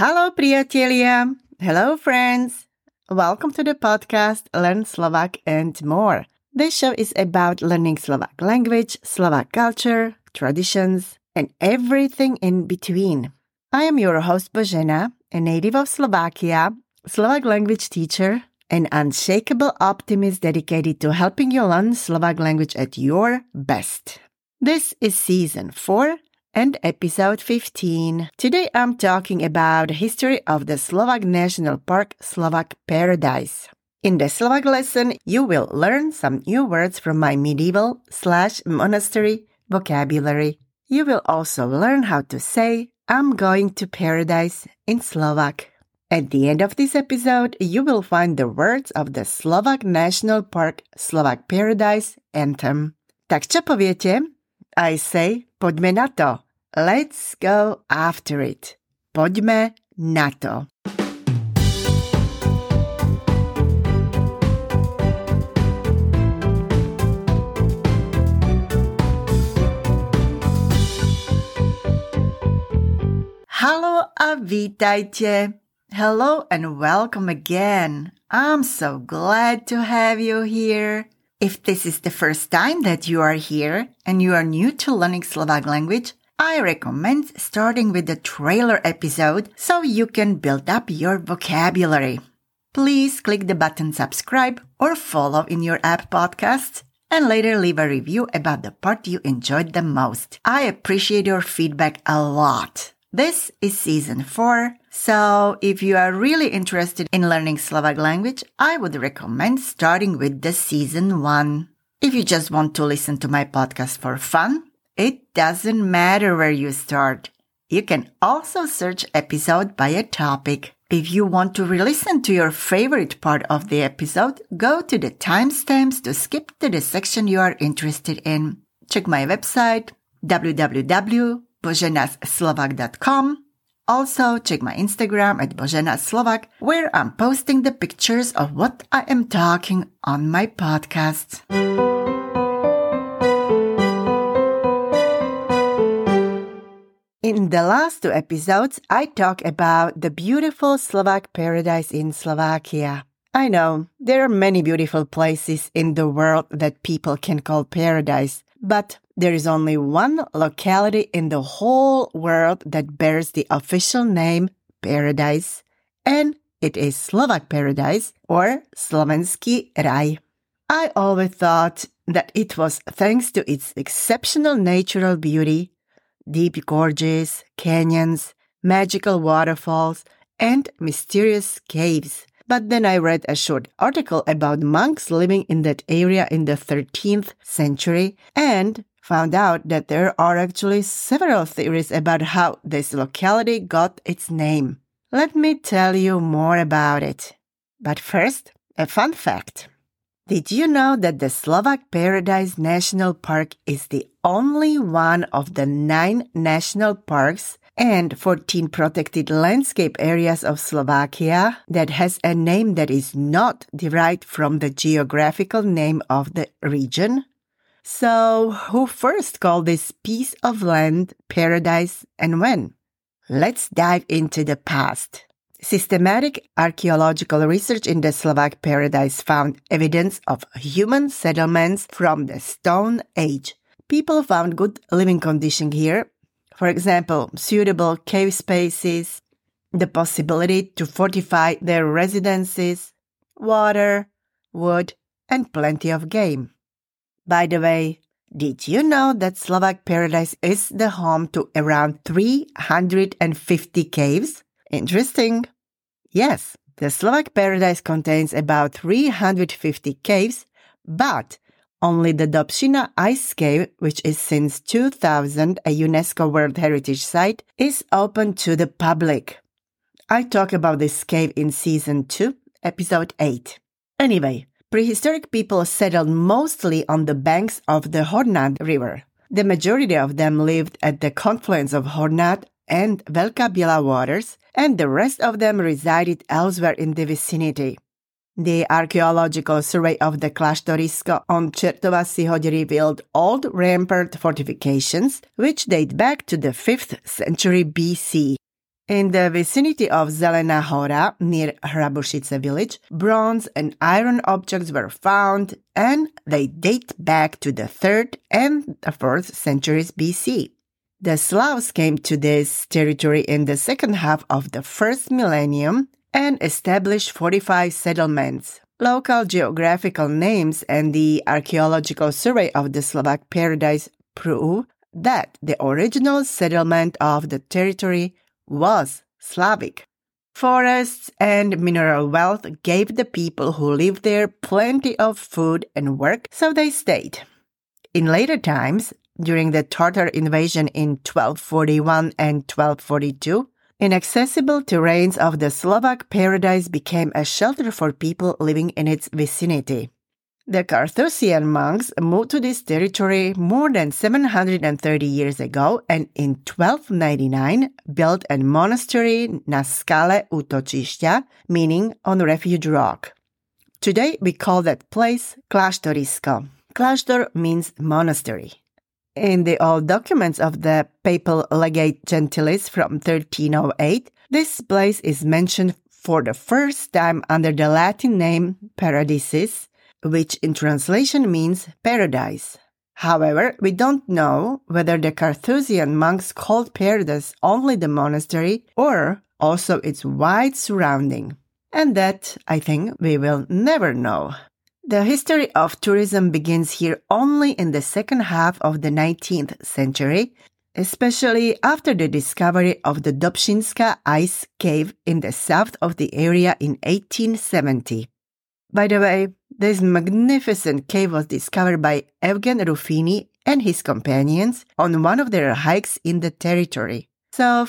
Hello, priatelia. Hello, friends. Welcome to the podcast Learn Slovak and More. This show is about learning Slovak language, Slovak culture, traditions, and everything in between. I am your host Božena, a native of Slovakia, Slovak language teacher, an unshakable optimist dedicated to helping you learn Slovak language at your best. This is season 4 and episode 15. Today I'm talking about the history of the Slovak National Park Slovak Paradise. In the Slovak lesson, you will learn some new words from my medieval slash monastery vocabulary. You will also learn how to say I'm going to paradise in Slovak. At the end of this episode, you will find the words of the Slovak National Park Slovak Paradise Anthem. Tak čo poviete? I say, poďme na to. Let's go after it. Poďme na to. Halo a vítajte. Hello and welcome again. I'm so glad to have you here. If this is the first time that you are here and you are new to learning Slovak language, I recommend starting with the trailer episode so you can build up your vocabulary. Please click the button subscribe or follow in your app podcasts and later leave a review about the part you enjoyed the most. I appreciate your feedback a lot. This is season four. So if you are really interested in learning Slovak language, I would recommend starting with the season one. If you just want to listen to my podcast for fun, it doesn't matter where you start. You can also search episode by a topic. If you want to re-listen to your favorite part of the episode, go to the timestamps to skip to the section you are interested in. Check my website www boženaslovak.com. Also, check my Instagram at boženaslovak, where I'm posting the pictures of what I am talking on my podcast. In the last two episodes, I talk about the beautiful Slovak paradise in Slovakia. I know there are many beautiful places in the world that people can call paradise, but there is only one locality in the whole world that bears the official name Paradise, and it is Slovak Paradise or Slovenský raj. I always thought that it was thanks to its exceptional natural beauty, deep gorges, canyons, magical waterfalls, and mysterious caves but then I read a short article about monks living in that area in the 13th century and found out that there are actually several theories about how this locality got its name. Let me tell you more about it. But first, a fun fact. Did you know that the Slovak Paradise National Park is the only one of the nine national parks and 14 protected landscape areas of Slovakia that has a name that is not derived from the geographical name of the region. So, who first called this piece of land paradise and when? Let's dive into the past. Systematic archaeological research in the Slovak paradise found evidence of human settlements from the Stone Age. People found good living conditions here for example, suitable cave spaces, the possibility to fortify their residences, water, wood, and plenty of game. By the way, did you know that Slovak Paradise is the home to around 350 caves? Interesting. Yes, the Slovak Paradise contains about 350 caves, but only the Dobšina Ice Cave, which is since 2000 a UNESCO World Heritage Site, is open to the public. I talk about this cave in season 2, episode 8. Anyway, prehistoric people settled mostly on the banks of the Hornad River. The majority of them lived at the confluence of Hornad and Velká Biela waters, and the rest of them resided elsewhere in the vicinity. The archaeological survey of the Kláštorisko on Čertová Hod revealed old rampart fortifications, which date back to the 5th century BC. In the vicinity of Zelena Hora, near Hrabušice village, bronze and iron objects were found and they date back to the 3rd and the 4th centuries BC. The Slavs came to this territory in the second half of the first millennium and established 45 settlements. Local geographical names and the archaeological survey of the Slovak paradise prove that the original settlement of the territory was Slavic. Forests and mineral wealth gave the people who lived there plenty of food and work, so they stayed. In later times, during the Tartar invasion in 1241 and 1242, inaccessible terrains of the Slovak paradise became a shelter for people living in its vicinity. The Carthusian monks moved to this territory more than 730 years ago and in 1299 built a monastery na skale útočišťa, meaning on refuge rock. Today we call that place Kláštorisko. Kláštor means monastery. In the old documents of the papal legate gentilis from 1308, this place is mentioned for the first time under the Latin name Paradisus, which in translation means paradise. However, we don't know whether the Carthusian monks called paradise only the monastery or also its wide surrounding. And that, I think, we will never know. The history of tourism begins here only in the second half of the 19th century, especially after the discovery of the Dobšinska ice cave in the south of the area in 1870. By the way, this magnificent cave was discovered by Eugen Ruffini and his companions on one of their hikes in the territory. So,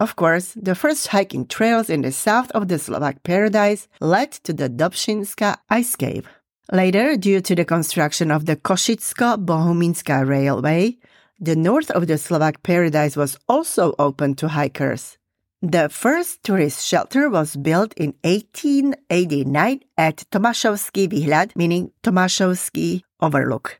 of course, the first hiking trails in the south of the Slovak paradise led to the Dobšinska ice cave. Later, due to the construction of the Košicko-Bohumínska railway, the north of the Slovak paradise was also open to hikers. The first tourist shelter was built in 1889 at Tomášovský Výhľad, meaning Tomášovský Overlook.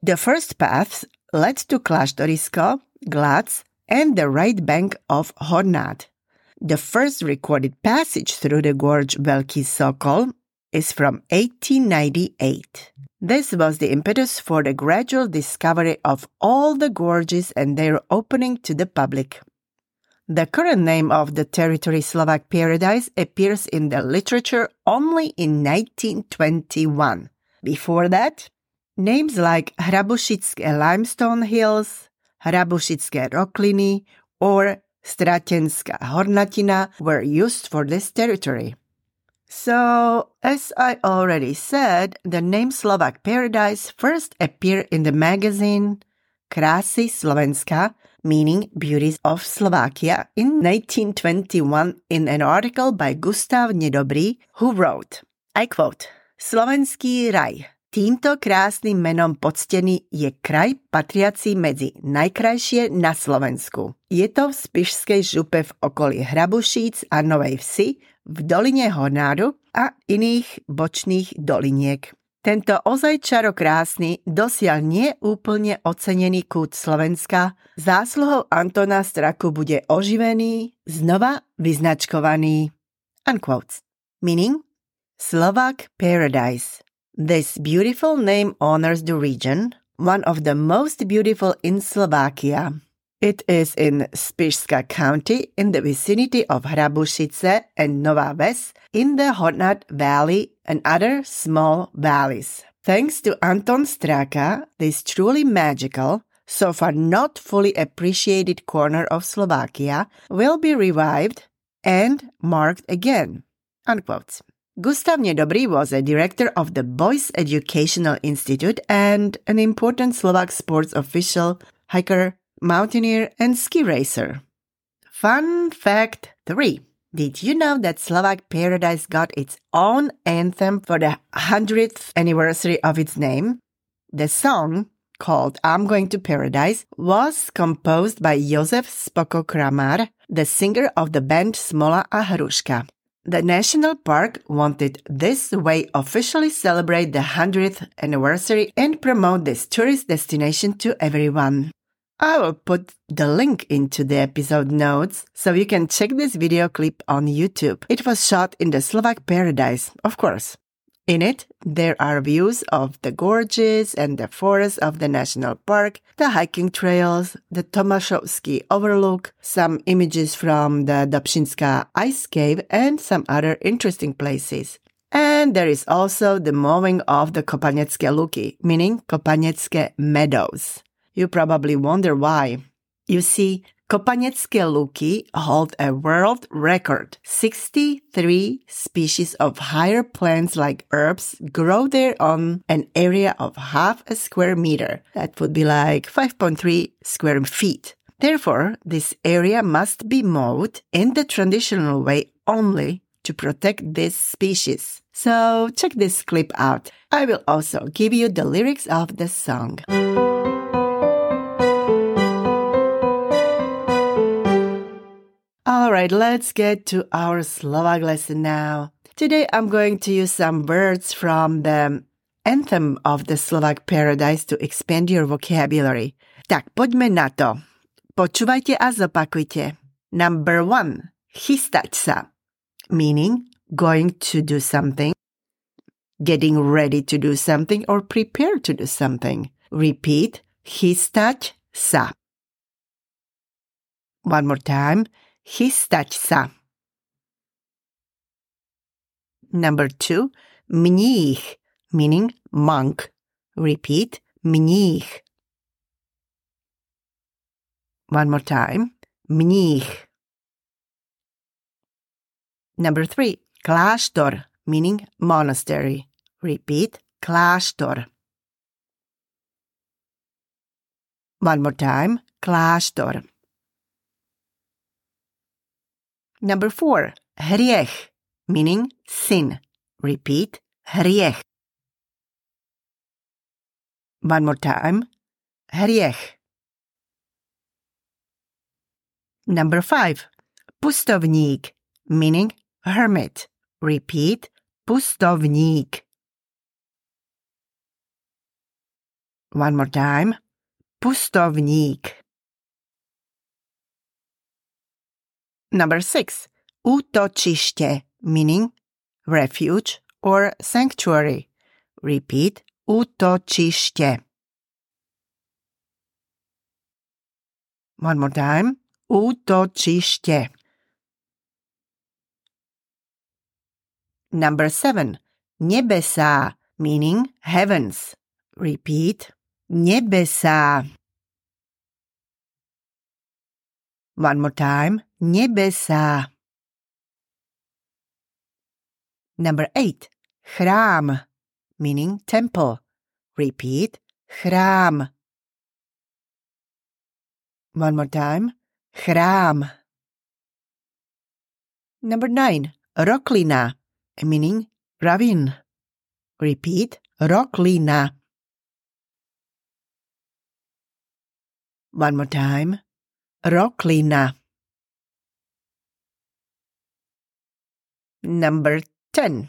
The first paths led to Kláštorisko, Glac, and the right bank of Hornád. The first recorded passage through the gorge Veľký Sokol is from 1898. This was the impetus for the gradual discovery of all the gorges and their opening to the public. The current name of the territory Slovak Paradise appears in the literature only in 1921. Before that, names like Hrabušické limestone hills, Hrabušické rokliny, or Stratenská hornatina were used for this territory. So, as I already said, the name Slovak Paradise first appeared in the magazine Krásy Slovenska meaning Beauties of Slovakia, in 1921 in an article by Gustav Nedobrý, who wrote, I quote, Slovenský raj. Týmto krásnym menom poctený je kraj patriaci medzi najkrajšie na Slovensku. Je to v Spišskej župe v okolí Hrabušíc a Novej Vsi, v doline Hornádu a iných bočných doliniek. Tento ozaj čarokrásny, dosiaľ neúplne ocenený kút Slovenska zásluhou Antona Straku bude oživený, znova vyznačkovaný. Unquotes. Meaning Slovak Paradise. This beautiful name honors the region, one of the most beautiful in Slovakia. It is in Spišska County in the vicinity of Hrabušice and Nová Ves in the Hornad Valley and other small valleys. Thanks to Anton Straka, this truly magical, so far not fully appreciated corner of Slovakia will be revived and marked again. Unquote. Gustav Nedobrý was a director of the Boys Educational Institute and an important Slovak sports official, hiker, mountaineer, and ski racer. Fun fact 3. Did you know that Slovak Paradise got its own anthem for the 100th anniversary of its name? The song, called I'm Going to Paradise, was composed by Jozef Spoko Kramar, the singer of the band Smola a. The national park wanted this way officially celebrate the 100th anniversary and promote this tourist destination to everyone. I will put the link into the episode notes so you can check this video clip on YouTube. It was shot in the Slovak paradise, of course. In it, there are views of the gorges and the forests of the national park, the hiking trails, the Tomášovský overlook, some images from the Dobšinska ice cave, and some other interesting places. And there is also the mowing of the Kopanecké Luky, meaning Kopanecké meadows. You probably wonder why. You see, Kopanecké luki hold a world record. 63 species of higher plants like herbs grow there on an area of half a square meter. That would be like 5.3 square feet. Therefore, this area must be mowed in the traditional way only to protect this species. So check this clip out. I will also give you the lyrics of the song. All right, let's get to our Slovak lesson now. Today I'm going to use some words from the anthem of the Slovak Paradise to expand your vocabulary. Tak poďme na to. Počúvajte a zopakujte. Number one, chystať sa, meaning going to do something, getting ready to do something, or prepare to do something. Repeat, chystať sa. One more time, chystať sa. Number two, mních, meaning monk. Repeat, mních. One more time, mních. Number three, kláštor, meaning monastery. Repeat, kláštor. One more time, kláštor. Number four, hriech, meaning sin. Repeat, hriech. One more time, hriech. Number five, pustovník, meaning hermit. Repeat, pustovník. One more time, pustovník. Number six, útočište, meaning refuge or sanctuary. Repeat, útočište. One more time, útočište. Number seven, nebesá, meaning heavens. Repeat, nebesá. One more time, nebesá. Number eight, chrám, meaning temple. Repeat, chrám. One more time, chrám. Number nine, roklina, meaning ravine. Repeat, roklina. One more time, roklina. Number 10.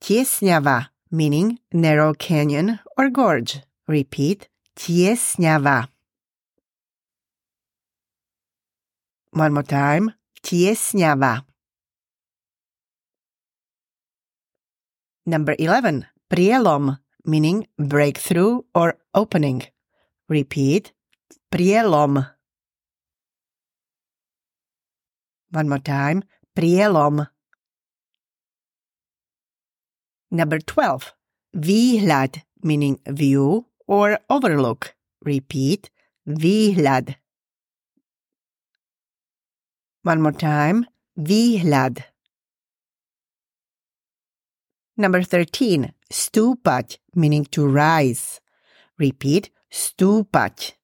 Tiesňava, meaning narrow canyon or gorge. Repeat, tiesňava. One more time, tiesňava. Number 11. Prielom, meaning breakthrough or opening. Repeat, prielom. One more time, prielom. Number 12. Výhľad, meaning view or overlook. Repeat, výhľad. One more time, výhľad. Number 13. Stúpať, meaning to rise. Repeat, stúpať.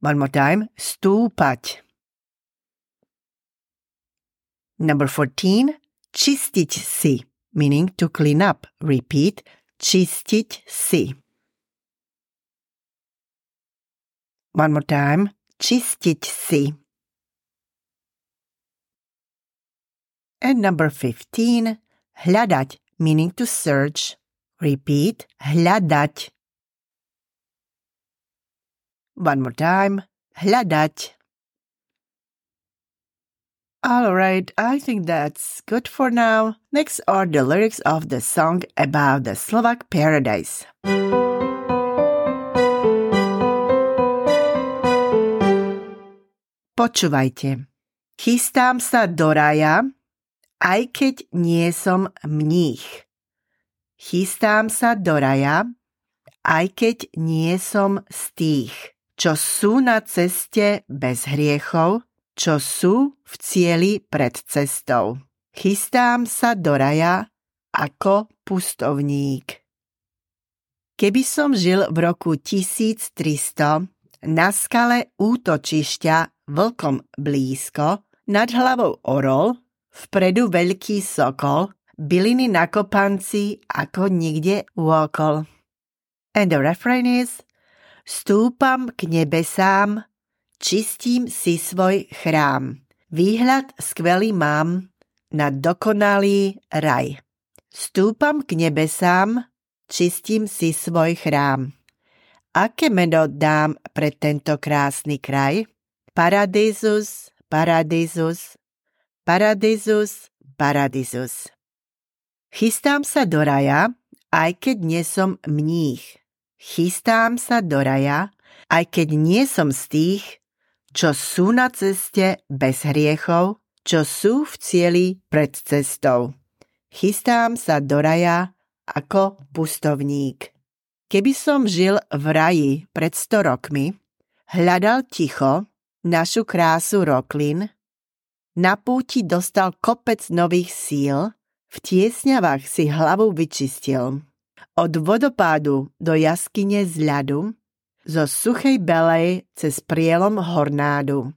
One more time, stúpať. Number 14. Čistiť si, meaning to clean up. Repeat, čistiť si. One more time, čistiť si. And number 15, hľadať, meaning to search. Repeat, hľadať. One more time. Hľadať. Alright, I think that's good for now. Next are the lyrics of the song about the Slovak paradise. Počúvajte. Chystám sa do raja, aj keď nie som mních. Chystám sa do raja, aj keď nie som z tých, čo sú na ceste bez hriechov, čo sú v cieli pred cestou. Chystám sa do raja ako pustovník. Keby som žil v roku 1300 na skale útočišťa vlkom blízko, nad hlavou orol, vpredu veľký sokol, byliny na kopanci ako nikde uokol. And the refrain is Stúpam k nebesám, čistím si svoj chrám. Výhľad skvelý mám na dokonalý raj. Stúpam k nebesám, čistím si svoj chrám. Aké meno dám pre tento krásny kraj? Paradisus, paradisus, paradisus, paradisus. Chystám sa do raja, aj keď nie som mních. Chystám sa do raja, aj keď nie som z tých, čo sú na ceste bez hriechov, čo sú v cieli pred cestou. Chystám sa do raja ako pustovník. Keby som žil v raji pred sto rokmi, hľadal ticho našu krásu roklin, na púti dostal kopec nových síl v tiesňavách si hlavu vyčistil. Od vodopádu do jaskyne z ľadu, zo suchej belej cez prielom hornádu.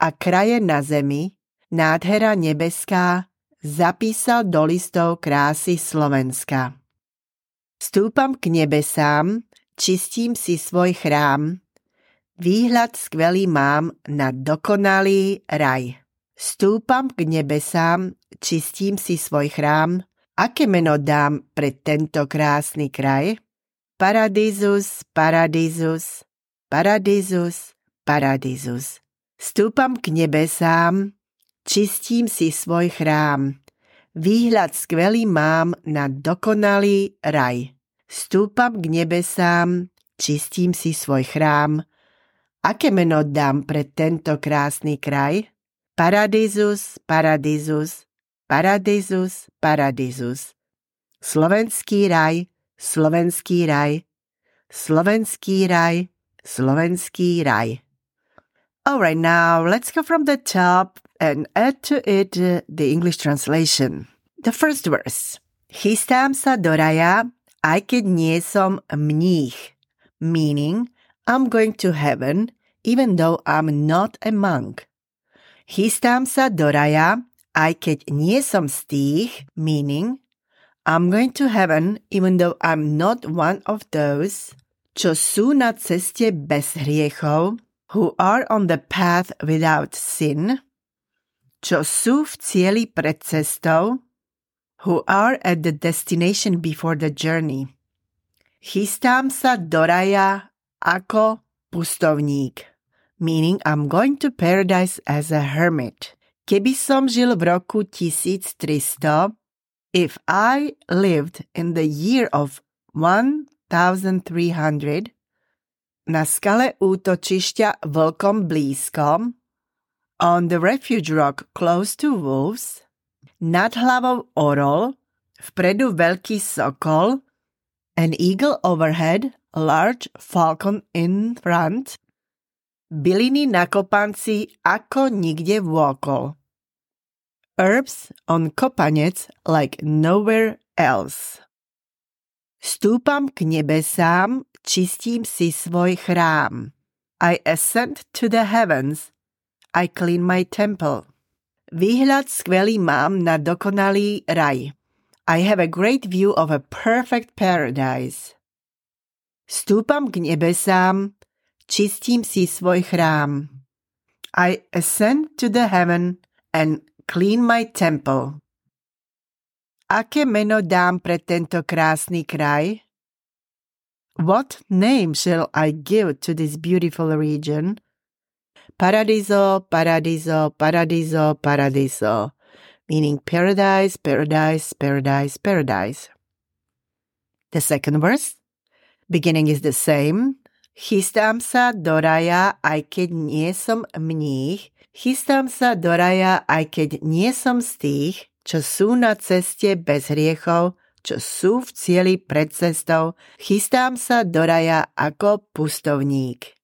A kraje na zemi, nádhera nebeská, zapísal do listov krásy Slovenska. Stúpam k nebesám, čistím si svoj chrám, výhľad skvelý mám na dokonalý raj. Stúpam k nebesám, čistím si svoj chrám. Aké meno dám pre tento krásny kraj? Paradizus, paradizus, paradizus, paradizus. Stúpam k nebesám, čistím si svoj chrám. Výhľad skvelý mám na dokonalý raj. Stúpam k nebesám, čistím si svoj chrám. Aké meno dám pre tento krásny kraj? Paradizus, paradizus, paradizus, paradizus. Slovenský raj, slovenský raj, slovenský raj, slovenský raj. Alright, now let's go from the top and add to it uh, the English translation. The first verse. Chystám sa do raja, aj keď nie som mních. Meaning, I'm going to heaven even though I'm not a monk. Chystám sa do raja, aj keď nie som z tých, meaning I'm going to heaven even though I'm not one of those, čo sú na ceste bez hriechov, who are on the path without sin, čo sú v cieli pred cestou, who are at the destination before the journey. Chystám sa do raja ako pustovník meaning I'm going to paradise as a hermit. Keby som žil v roku 1300, if I lived in the year of 1300, na skale útočišťa vlkom blízkom, on the refuge rock close to wolves, nad hlavou orol, vpredu veľký sokol, an eagle overhead, large falcon in front, byliny na kopanci ako nikde vôkol. Herbs on kopanec like nowhere else. Stúpam k nebesám, čistím si svoj chrám. I ascend to the heavens, I clean my temple. Výhľad skvelý mám na dokonalý raj. I have a great view of a perfect paradise. Stúpam k nebesám, čistím si svoj chrám. I ascend to the heaven and clean my temple. Aké meno dám pre tento krásny kraj? What name shall I give to this beautiful region? Paradiso, paradiso, paradiso, paradiso, meaning paradise, paradise, paradise, paradise. The second verse, beginning is the same. Chystám sa do raja, aj keď nie som mních. Chystám sa do raja, aj keď nie som z tých, čo sú na ceste bez hriechov, čo sú v cieli pred cestou. Chystám sa do raja ako pustovník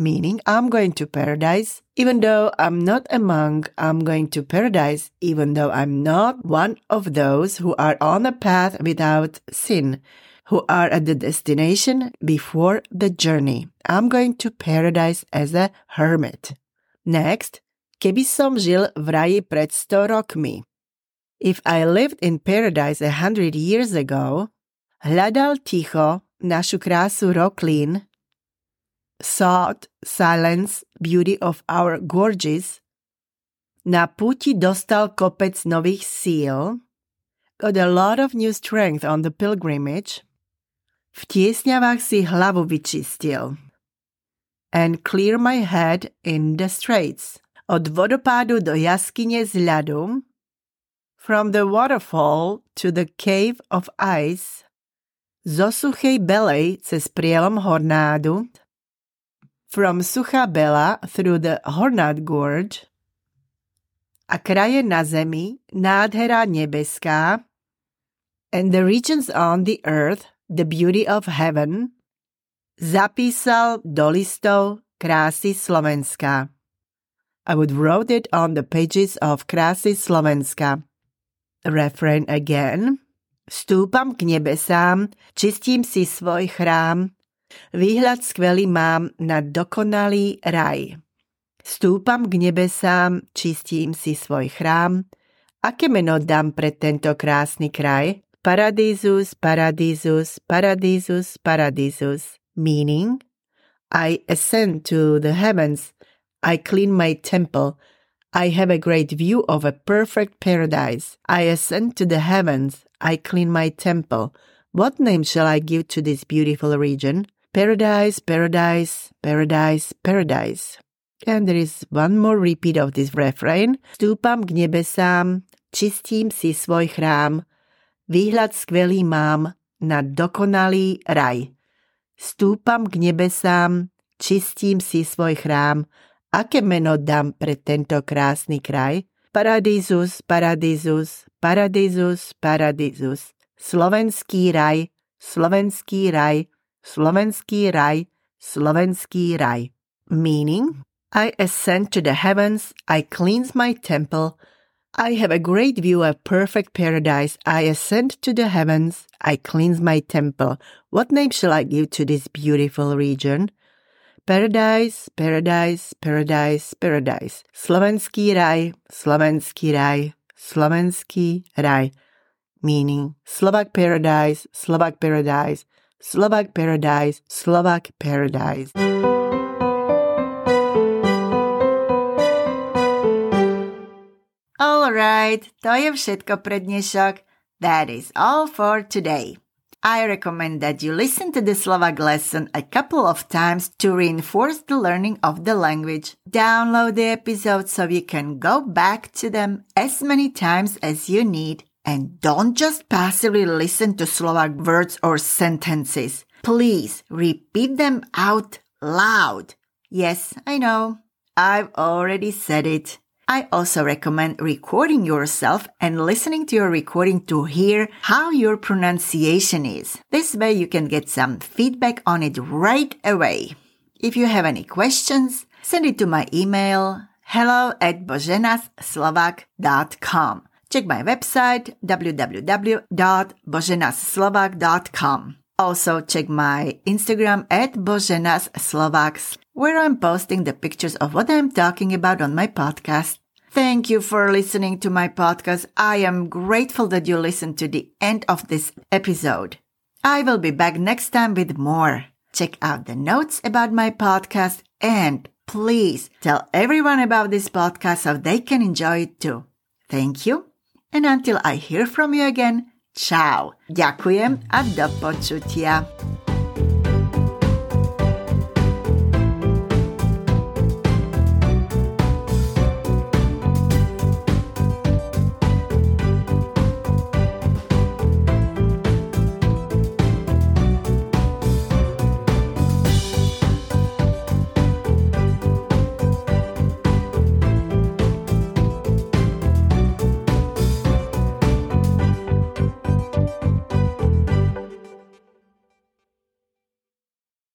meaning I'm going to paradise, even though I'm not among, I'm going to paradise, even though I'm not one of those who are on a path without sin, who are at the destination before the journey. I'm going to paradise as a hermit. Next, keby som žil v raji pred 100 rokmi. If I lived in paradise a hundred years ago, hľadal ticho našu krásu roklín, sought silence, beauty of our gorges, na puti dostal kopec nových síl, got a lot of new strength on the pilgrimage, v tiesňavách si hlavu vyčistil, and clear my head in the straits, od vodopádu do z ľadu, from the waterfall to the cave of ice, zo suchej belej cez prielom hornádu, from Sucha Bela through the Hornad Gorge a kraje na zemi, nádhera nebeská, and the regions on the earth, the beauty of heaven, zapísal do listov krásy Slovenska. I would wrote it on the pages of Krásy Slovenska. Refrain again. Stúpam k nebesám, čistím si svoj chrám, Výhľad skvelý mám na dokonalý raj. Stúpam k nebesám, čistím si svoj chrám. Aké meno dám pre tento krásny kraj? Paradisus, paradisus, paradisus, paradisus. Meaning, I ascend to the heavens. I clean my temple. I have a great view of a perfect paradise. I ascend to the heavens. I clean my temple. What name shall I give to this beautiful region? Paradise, paradise, paradise, paradise. And there is one more repeat of this refrain. Stúpam k nebesám, čistím si svoj chrám, výhľad skvelý mám na dokonalý raj. Stúpam k nebesám, čistím si svoj chrám. Aké meno dám pre tento krásny kraj? Paradisus, paradisus, paradisus, paradisus. Slovenský raj, slovenský raj, Slovenský raj, Slovenský raj. Meaning, I ascend to the heavens, I cleanse my temple, I have a great view of perfect paradise. I ascend to the heavens, I cleanse my temple. What name shall I give to this beautiful region? Paradise, paradise, paradise, paradise. Slovenský raj, slovenský raj, slovenský raj. Meaning Slovak paradise, Slovak paradise, Slovak Paradise, Slovak Paradise. Alright, to je všetko pre dnešok. That is all for today. I recommend that you listen to the Slovak lesson a couple of times to reinforce the learning of the language. Download the episodes so you can go back to them as many times as you need and don't just passively listen to Slovak words or sentences. Please repeat them out loud. Yes, I know. I've already said it. I also recommend recording yourself and listening to your recording to hear how your pronunciation is. This way you can get some feedback on it right away. If you have any questions, send it to my email hello at boženaslovak.com. Check my website www.boženaslovak.com. Also check my Instagram at boženaslovaks where I'm posting the pictures of what I'm talking about on my podcast. Thank you for listening to my podcast. I am grateful that you listened to the end of this episode. I will be back next time with more. Check out the notes about my podcast and please tell everyone about this podcast so they can enjoy it too. Thank you and until I hear from you again, ciao. Ďakujem a do počutia.